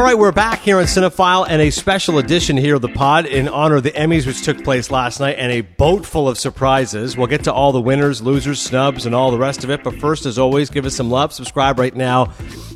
All right, we're back here on Cinephile and a special edition here of the pod in honor of the Emmys, which took place last night, and a boat full of surprises. We'll get to all the winners, losers, snubs, and all the rest of it. But first, as always, give us some love. Subscribe right now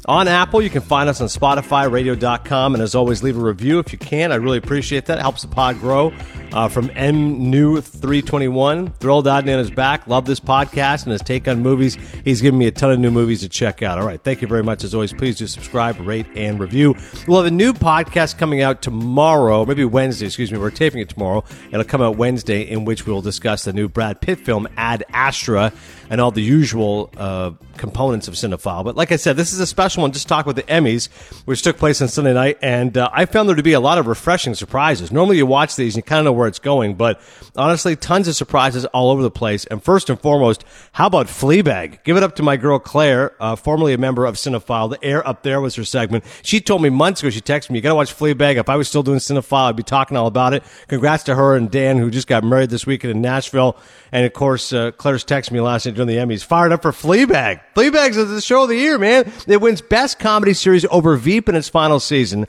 on Apple. You can find us on Spotify, radio.com, and as always, leave a review if you can. I really appreciate that. It helps the pod grow. Uh, from M New 321, thrilled Adnan is back. Love this podcast and his take on movies. He's given me a ton of new movies to check out. All right, thank you very much. As always, please do subscribe, rate, and review. We'll have a new podcast coming out tomorrow, maybe Wednesday, excuse me. We're taping it tomorrow. It'll come out Wednesday, in which we'll discuss the new Brad Pitt film, Ad Astra, and all the usual uh, components of Cinephile. But like I said, this is a special one. Just talk with the Emmys, which took place on Sunday night, and uh, I found there to be a lot of refreshing surprises. Normally, you watch these and you kind of know where it's going, but honestly, tons of surprises all over the place. And first and foremost, how about Fleabag? Give it up to my girl Claire, uh, formerly a member of Cinephile. The air up there was her segment. She told me months ago. She texted me, "You got to watch Fleabag." If I was still doing Cinephile, I'd be talking all about it. Congrats to her and Dan, who just got married this weekend in Nashville. And of course, uh, Claire's texted me last night during the Emmys, fired up for Fleabag. Fleabag's the show of the year, man. It wins Best Comedy Series over Veep in its final season.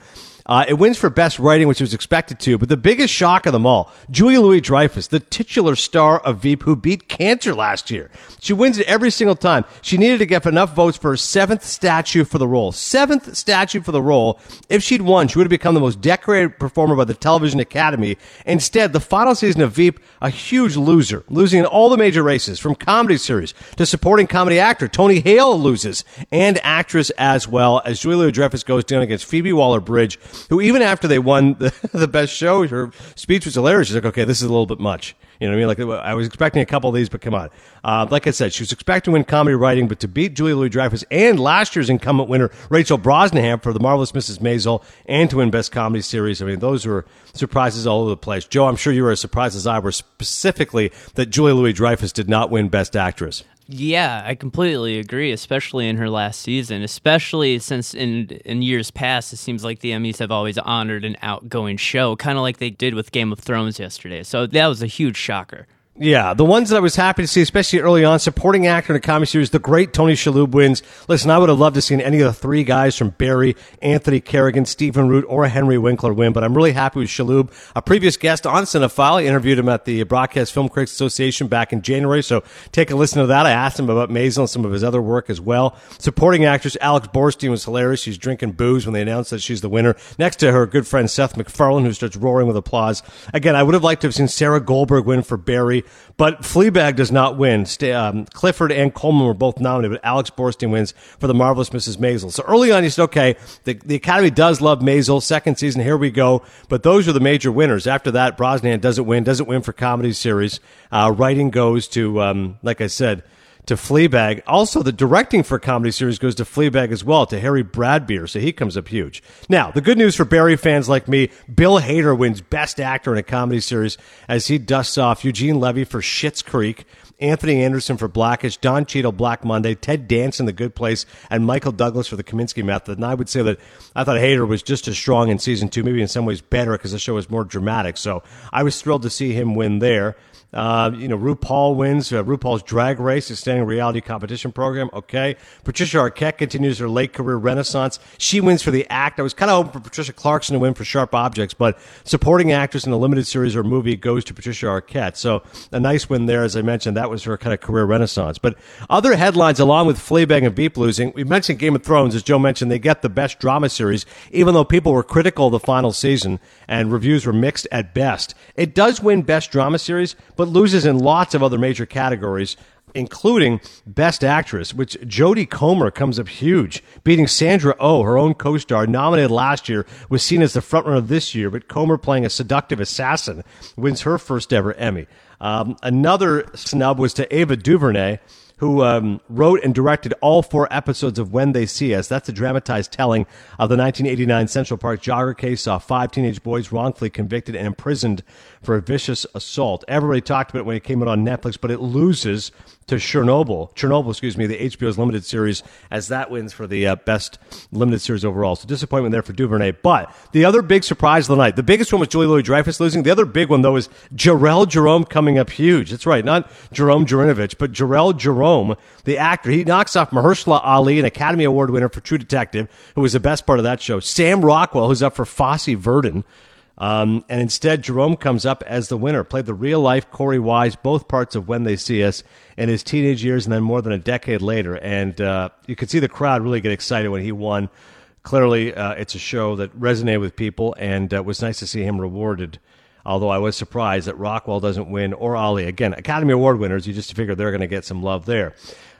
Uh, it wins for best writing, which was expected to. But the biggest shock of them all, Julia Louis Dreyfus, the titular star of Veep, who beat cancer last year. She wins it every single time. She needed to get enough votes for her seventh statue for the role. Seventh statue for the role. If she'd won, she would have become the most decorated performer by the Television Academy. Instead, the final season of Veep, a huge loser, losing in all the major races, from comedy series to supporting comedy actor. Tony Hale loses, and actress as well, as Julia Dreyfus goes down against Phoebe Waller-Bridge who even after they won the, the best show, her speech was hilarious. She's like, okay, this is a little bit much. You know what I mean? Like I was expecting a couple of these, but come on. Uh, like I said, she was expecting to win comedy writing, but to beat Julia Louis Dreyfus and last year's incumbent winner Rachel Brosnahan for The Marvelous Mrs. Maisel and to win Best Comedy Series. I mean, those were surprises all over the place. Joe, I'm sure you were as surprised as I were specifically that Julia Louis Dreyfus did not win Best Actress. Yeah, I completely agree, especially in her last season, especially since in in years past it seems like the Emmys have always honored an outgoing show, kind of like they did with Game of Thrones yesterday. So that was a huge shocker. Yeah, the ones that I was happy to see, especially early on, supporting actor in a comedy series, the great Tony Shalhoub wins. Listen, I would have loved to see any of the three guys from Barry, Anthony Carrigan, Stephen Root, or Henry Winkler win, but I'm really happy with Shalhoub. A previous guest on Cinephile, I interviewed him at the Broadcast Film Critics Association back in January, so take a listen to that. I asked him about Maisel and some of his other work as well. Supporting actress Alex Borstein was hilarious. She's drinking booze when they announced that she's the winner. Next to her good friend Seth MacFarlane, who starts roaring with applause. Again, I would have liked to have seen Sarah Goldberg win for Barry. But Fleabag does not win. Um, Clifford and Colman were both nominated, but Alex Borstein wins for the marvelous Mrs. Maisel. So early on, you said, okay, the, the Academy does love Maisel. Second season, here we go. But those are the major winners. After that, Brosnahan doesn't win, doesn't win for comedy series. Uh, writing goes to, um, like I said, to Fleabag. Also, the directing for comedy series goes to Fleabag as well, to Harry Bradbeer, so he comes up huge. Now, the good news for Barry fans like me, Bill Hader wins Best Actor in a Comedy Series as he dusts off Eugene Levy for Schitt's Creek, Anthony Anderson for Blackish, Don Cheadle Black Monday, Ted Danson The Good Place, and Michael Douglas for The Kominsky Method. And I would say that I thought Hader was just as strong in season two, maybe in some ways better because the show was more dramatic. So I was thrilled to see him win there. Uh, you know, RuPaul wins. Uh, RuPaul's Drag Race, a standing reality competition program. Okay. Patricia Arquette continues her late career renaissance. She wins for the act. I was kind of hoping for Patricia Clarkson to win for Sharp Objects, but supporting actress in a limited series or movie goes to Patricia Arquette. So a nice win there, as I mentioned. That was her kind of career renaissance. But other headlines, along with Fleabag and Veep losing, we mentioned Game of Thrones. As Joe mentioned, they get the best drama series, even though people were critical of the final season and reviews were mixed at best. It does win best drama series, but but loses in lots of other major categories, including Best Actress, which Jodie Comer comes up huge, beating Sandra Oh, her own co-star, nominated last year, was seen as the frontrunner this year, but Comer playing a seductive assassin wins her first ever Emmy. Um, another snub was to Ava DuVernay who um, wrote and directed all four episodes of When They See Us. That's a dramatized telling of the 1989 Central Park jogger case, saw five teenage boys wrongfully convicted and imprisoned for a vicious assault. Everybody talked about it when it came out on Netflix, but it loses to Chernobyl. Chernobyl, excuse me, the HBO's limited series, as that wins for the uh, best limited series overall. So disappointment there for Duvernay. But the other big surprise of the night, the biggest one was Julie Louis Dreyfus losing. The other big one, though, is Jharrel Jerome coming up huge. That's right, not Jerome Jerinovich, but Jerome Jerome, the actor. He knocks off Mahershala Ali, an Academy Award winner for True Detective, who was the best part of that show. Sam Rockwell, who's up for Fosse Verdon. Um, and instead, Jerome comes up as the winner. Played the real life Korey Wise, both parts of When They See Us in his teenage years and then more than a decade later. And uh, you could see the crowd really get excited when he won. Clearly, uh, it's a show that resonated with people, and uh, it was nice to see him rewarded. Although I was surprised that Rockwell doesn't win or Ali. Again, Academy Award winners, you just figure they're going to get some love there.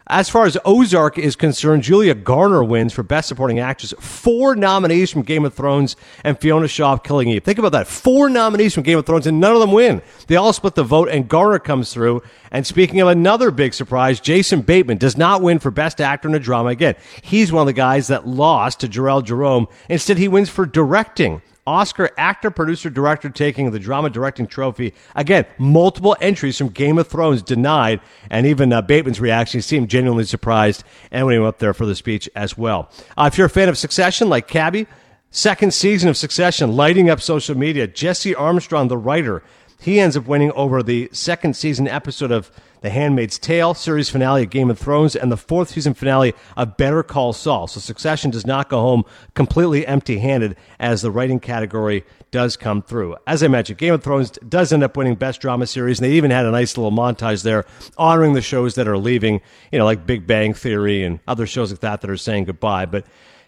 As far as Ozark is concerned, Julia Garner wins for Best Supporting Actress. Four nominees from Game of Thrones and Fiona Shaw Killing Eve. Think about that. Four nominees from Game of Thrones and none of them win. They all split the vote and Garner comes through. And speaking of another big surprise, Jason Bateman does not win for Best Actor in a Drama. Again, he's one of the guys that lost to Jharrel Jerome. Instead, he wins for directing. Ozark actor, producer, director taking the drama directing trophy. Again, multiple entries from Game of Thrones denied, and even uh, Bateman's reaction seemed genuinely surprised, and when he went up there for the speech as well. Uh, if you're a fan of Succession, like Cabby, second season of Succession, lighting up social media. Jesse Armstrong, the writer, he ends up winning over the second season episode of The Handmaid's Tale, series finale of Game of Thrones, and the fourth season finale of Better Call Saul. So Succession does not go home completely empty handed as the writing category does come through. As I mentioned, Game of Thrones does end up winning Best Drama Series, and they even had a nice little montage there honoring the shows that are leaving, you know, like Big Bang Theory and other shows like that that are saying goodbye. But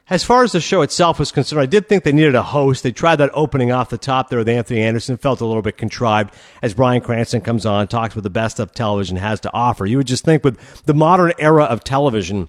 as far as the show itself was concerned, I did think they needed a host. They tried that opening off the top there with Anthony Anderson, felt a little bit contrived as Bryan Cranston comes on, talks with the best of television has to offer. You would just think with the modern era of television,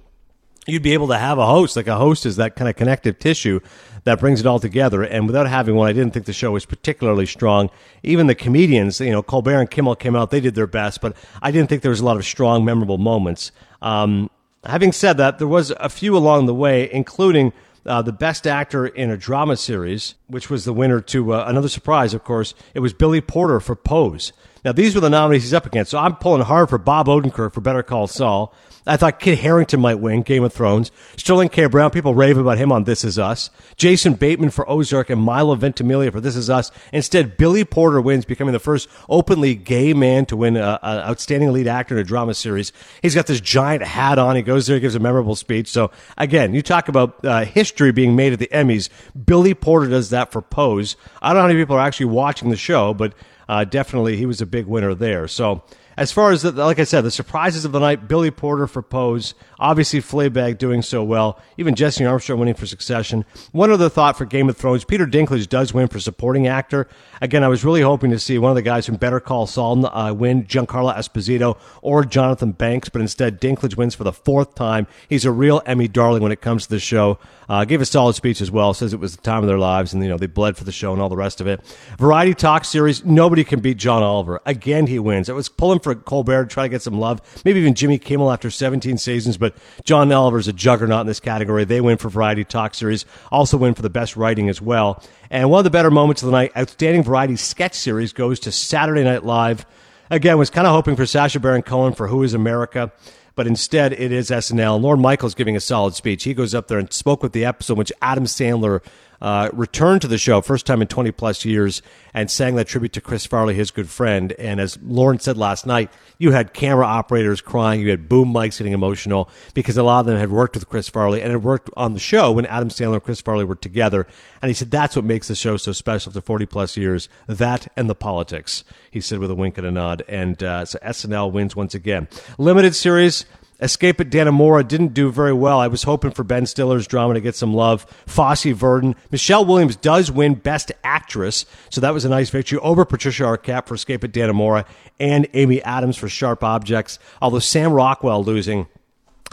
you'd be able to have a host. Like a host is that kind of connective tissue that brings it all together. And without having one, I didn't think the show was particularly strong. Even the comedians, you know, Colbert and Kimmel came out, they did their best, but I didn't think there was a lot of strong, memorable moments. Um, Having said that, there was a few along the way, including uh, the best actor in a drama series, which was the winner to uh, another surprise, of course. It was Billy Porter for Pose. Now, these were the nominees he's up against. So I'm pulling hard for Bob Odenkirk for Better Call Saul. I thought Kit Harington might win Game of Thrones. Sterling K. Brown, people rave about him on This Is Us. Jason Bateman for Ozark and Milo Ventimiglia for This Is Us. Instead, Billy Porter wins, becoming the first openly gay man to win an outstanding lead actor in a drama series. He's got this giant hat on. He goes there, gives a memorable speech. So again, you talk about uh, history being made at the Emmys. Billy Porter does that for Pose. I don't know how many people are actually watching the show, but uh, definitely he was a big winner there. So as far as the, like I said, the surprises of the night, Billy Porter for Pose, obviously Fleabag doing so well, even Jesse Armstrong winning for Succession. One other thought for Game of Thrones, Peter Dinklage does win for supporting actor. Again, I was really hoping to see one of the guys from Better Call Saul uh, win, Giancarlo Esposito or Jonathan Banks, but instead Dinklage wins for the fourth time. He's a real Emmy darling when it comes to the show. Uh, gave a solid speech as well. Says it was the time of their lives, and you know they bled for the show and all the rest of it. Variety Talk series. Nobody can beat John Oliver. Again, he wins. It was pulling for Colbert to try to get some love. Maybe even Jimmy Kimmel after 17 seasons, but John Oliver's a juggernaut in this category. They win for Variety Talk series. Also win for the best writing as well. And one of the better moments of the night, outstanding variety sketch series goes to Saturday Night Live. Again, was kind of hoping for Sacha Baron Cohen for Who Is America but instead it is SNL. Lorne Michaels giving a solid speech. He goes up there and spoke with the episode, which Adam Sandler uh, returned to the show, first time in 20 plus years, and sang that tribute to Chris Farley, his good friend. And as Lorne said last night, you had camera operators crying, you had boom mics getting emotional because a lot of them had worked with Chris Farley and had worked on the show when Adam Sandler and Chris Farley were together. And he said that's what makes the show so special after 40 plus years. That and the politics, he said with a wink and a nod. And uh, so SNL wins once again. Limited series. Escape at Dannemora didn't do very well. I was hoping for Ben Stiller's drama to get some love. Fosse Verdon. Michelle Williams does win Best Actress, so that was a nice victory over Patricia Arquette for Escape at Dannemora and Amy Adams for Sharp Objects. Although Sam Rockwell losing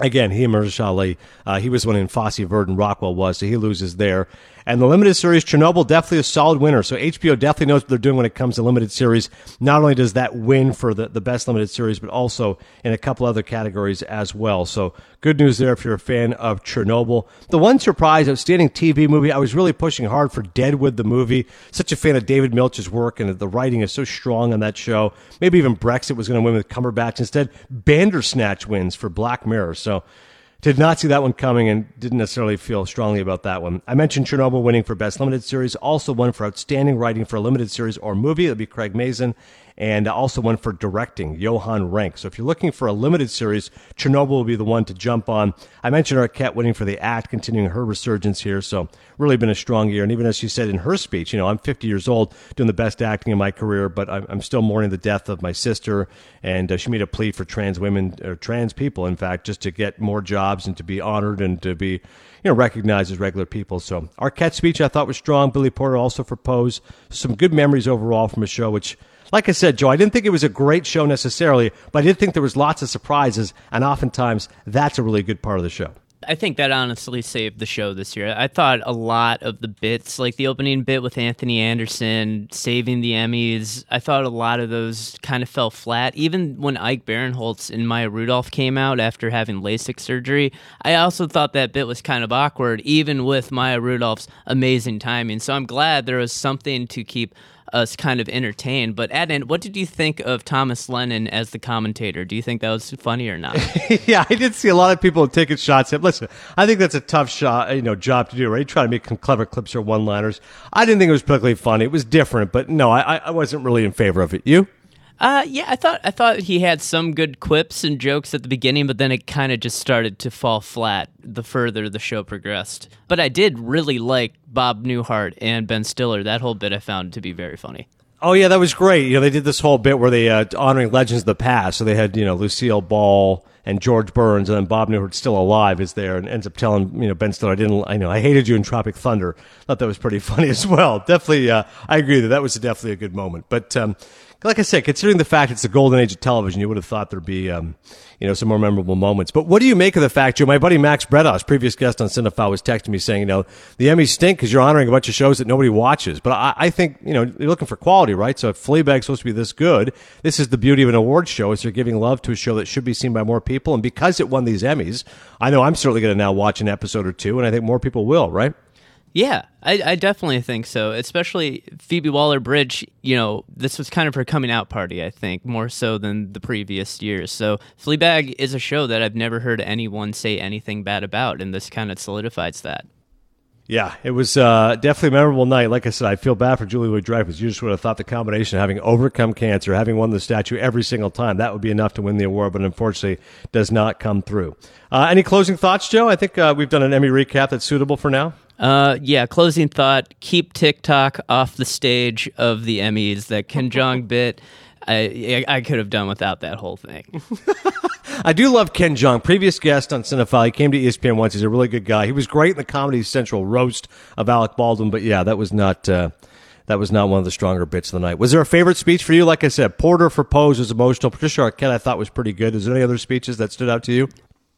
Again, he emerges Ali. Uh, he was when in Fosse Verdon Rockwell was, so he loses there. And the limited series, Chernobyl, definitely a solid winner. So HBO definitely knows what they're doing when it comes to limited series. Not only does that win for the, the best limited series, but also in a couple other categories as well. So good news there if you're a fan of Chernobyl. The one surprise, outstanding TV movie, I was really pushing hard for Deadwood, the movie. Such a fan of David Milch's work, and the writing is so strong on that show. Maybe even Brexit was going to win with Cumberbatch. Instead, Bandersnatch wins for Black Mirror. So did not see that one coming and didn't necessarily feel strongly about that one. I mentioned Chernobyl winning for Best Limited Series, also won for Outstanding Writing for a Limited Series or Movie. It'll be Craig Mazin. And also one for directing, Johan Renck. So if you're looking for a limited series, Chernobyl will be the one to jump on. I mentioned Arquette winning for the act, continuing her resurgence here. So really been a strong year. And even as she said in her speech, you know, I'm 50 years old, doing the best acting in my career, but I'm, I'm still mourning the death of my sister. And uh, she made a plea for trans women, or trans people, in fact, just to get more jobs and to be honored and to be, you know, recognized as regular people. So Arquette's speech I thought was strong. Billy Porter also for Pose. Some good memories overall from a show, which like I said, Joe, I didn't think it was a great show necessarily, but I did think there was lots of surprises, and oftentimes that's a really good part of the show. I think that honestly saved the show this year. I thought a lot of the bits, like the opening bit with Anthony Anderson saving the Emmys, I thought a lot of those kind of fell flat. Even when Ike Barinholtz and Maya Rudolph came out after having LASIK surgery, I also thought that bit was kind of awkward, even with Maya Rudolph's amazing timing. So I'm glad there was something to keep us kind of entertained. But Adnan, what did you think of Thomas Lennon as the commentator? Do you think that was funny or not? yeah, I did see a lot of people taking shots at. Listen, I think that's a tough shot, you know, job to do. Right, try to make clever clips or one-liners. I didn't think it was particularly funny. It was different, but no, I, I wasn't really in favor of it. You? Uh, yeah, I thought I thought he had some good quips and jokes at the beginning, but then it kind of just started to fall flat the further the show progressed. But I did really like Bob Newhart and Ben Stiller. That whole bit I found to be very funny. Oh yeah, that was great. You know, they did this whole bit where they uh, honoring legends of the past. So they had you know Lucille Ball and George Burns, and then Bob Newhart still alive is there, and ends up telling you know Ben Stiller, I didn't, I know, I hated you in Tropic Thunder. Thought that was pretty funny as well. Definitely, uh, I agree that that was definitely a good moment. But um, like I said, considering the fact it's the golden age of television, you would have thought there'd be, um, you know, some more memorable moments. But what do you make of the fact, Joe? My buddy Max Bretos, previous guest on Cinephile, was texting me saying, you know, the Emmys stink because you're honoring a bunch of shows that nobody watches. But I, I, think, you know, you're looking for quality, right? So if Fleabag's supposed to be this good, this is the beauty of an award show is they're giving love to a show that should be seen by more people. And because it won these Emmys, I know I'm certainly going to now watch an episode or two, and I think more people will, right? Yeah, I, I, definitely think so. Especially Phoebe Waller Bridge, you know, this was kind of her coming out party, I think, more so than the previous years. So Fleabag is a show that I've never heard anyone say anything bad about, and this kind of solidifies that. Yeah, it was uh, definitely a memorable night. Like I said, I feel bad for Julie Louis Dreyfus. You just would have thought the combination of having overcome cancer, having won the statue every single time, that would be enough to win the award, but unfortunately does not come through. Uh, any closing thoughts, Joe? I think uh, we've done an Emmy recap that's suitable for now. Uh, yeah, closing thought keep TikTok off the stage of the Emmys. That Ken Jeong bit. I, I could have done without that whole thing. I do love Ken Jeong, previous guest on Cinephile. He came to ESPN once. He's a really good guy. He was great in the Comedy Central roast of Alec Baldwin, but yeah, that was not uh, that was not one of the stronger bits of the night. Was there a favorite speech for you? Like I said, Porter for Pose was emotional. Patricia Arquette I thought was pretty good. Is there any other speeches that stood out to you?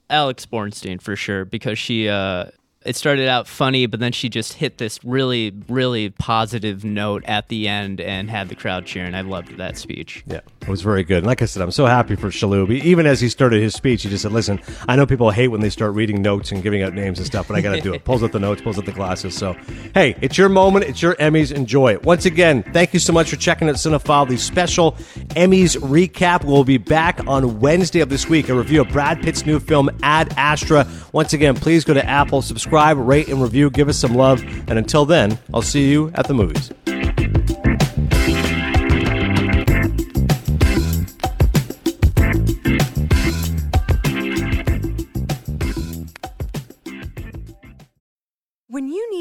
Alex Borstein for sure because she uh, it started out funny, but then she just hit this really, really positive note at the end and had the crowd cheering. I loved that speech. Yeah, it was very good. like I said, I'm so happy for Shalhoub. Even as he started his speech, he just said, "Listen, I know people hate when they start reading notes and giving out names and stuff, but I got to do it." Pulls out the notes, pulls out the glasses. So, hey, it's your moment. It's your Emmys. Enjoy it. Once again, thank you so much for checking out Cinephile, the special Emmys recap. We'll be back on Wednesday of this week. A review of Brad Pitt's new film Ad Astra. Once again, please go to Apple, subscribe, rate, and review. Give us some love. And until then, I'll see you at the movies.